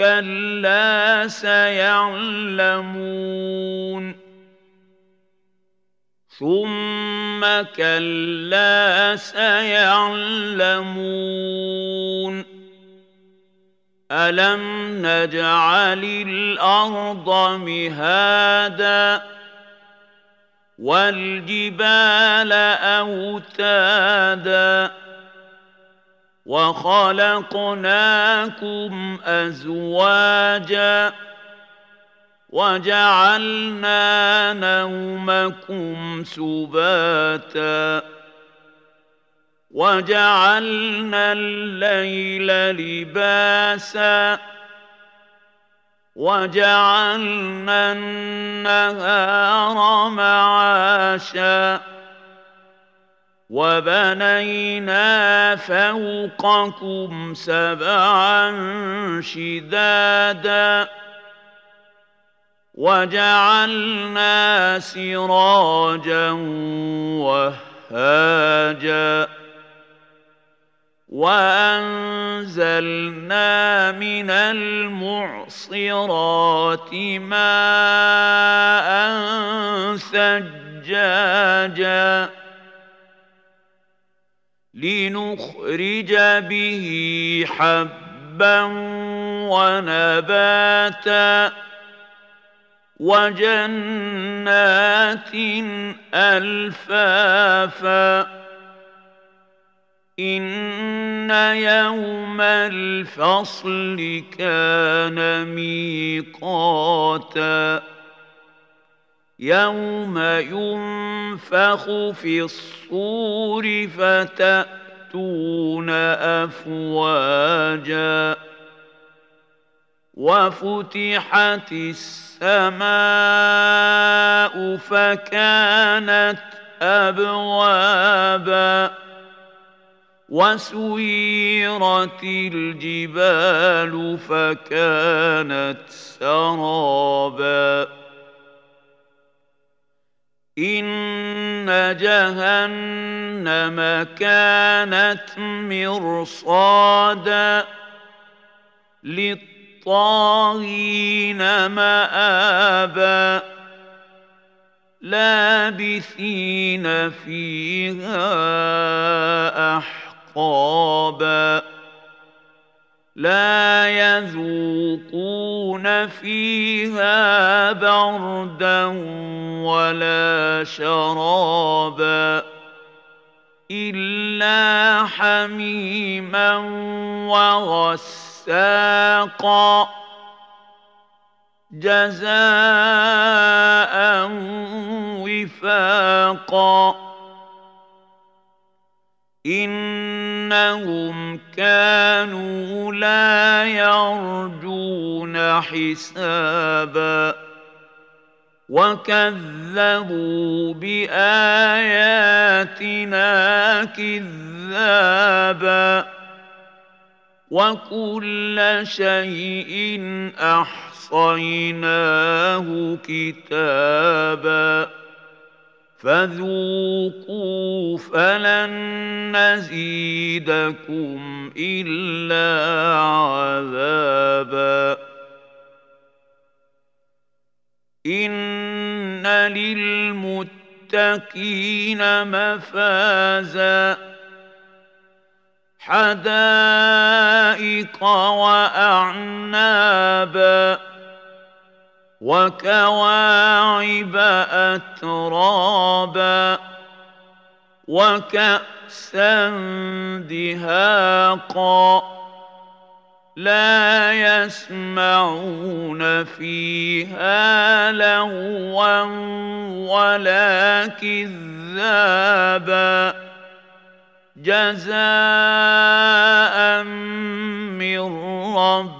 كلا سيعلمون ثم كلا سيعلمون الم نجعل الأرض مهادا والجبال اوتادا وخلقناكم أزواجا وجعلنا نومكم سباتا وجعلنا الليل لباسا وجعلنا النهار معاشا وبنينا فوقكم سبعا شدادا وجعلنا سراجا وهاجا وأنزلنا من المعصرات ماء ثجاجا لنخرج به حبا ونباتا وجنات ألفافا إن يوم الفصل كان ميقاتا يوم ينفخ في الصور فتاتون افواجا وفتحت السماء فكانت ابوابا وسيرت الجبال فكانت سرابا إن جهنم كانت مرصادا للطاغين مآبا لابثين فيها أحقابا لا يذوقون فيها بردا ولا شرابا إلا حميما وغساقا جزاء وفاقا إنهم كانوا لا يرجون حسابا وكذبوا بآياتنا كذابا وكل شيء أحصيناه كتابا فذوقوا فلن نزيدكم إلا عذابا. إن للمتقين مفازا. حدائق وأعنابا. وكواعب أترابا وكأسا دهاقا لا يسمعون فيها لغوا ولا كذابا جزاء من رب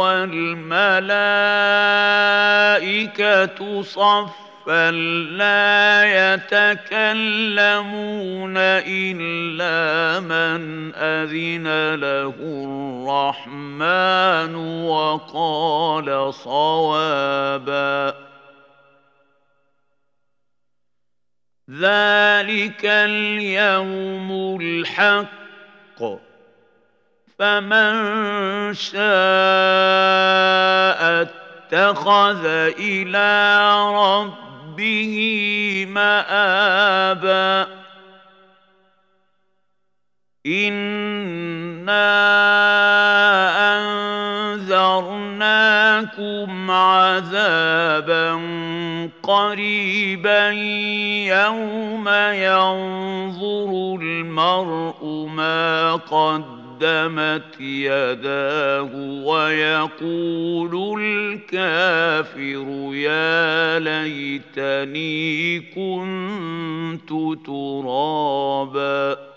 والملائكة صفا فلا يتكلمون إلا من أذن له الرحمن وقال صوابا. ذلك اليوم الحق. فمن شاء اتخذ إلى ربه مآبا. إنا أنذرناكم عذابا قريبا يوم ينظر المرء ما قد قدمت يداه ويقول الكافر يا ليتني كنت ترابا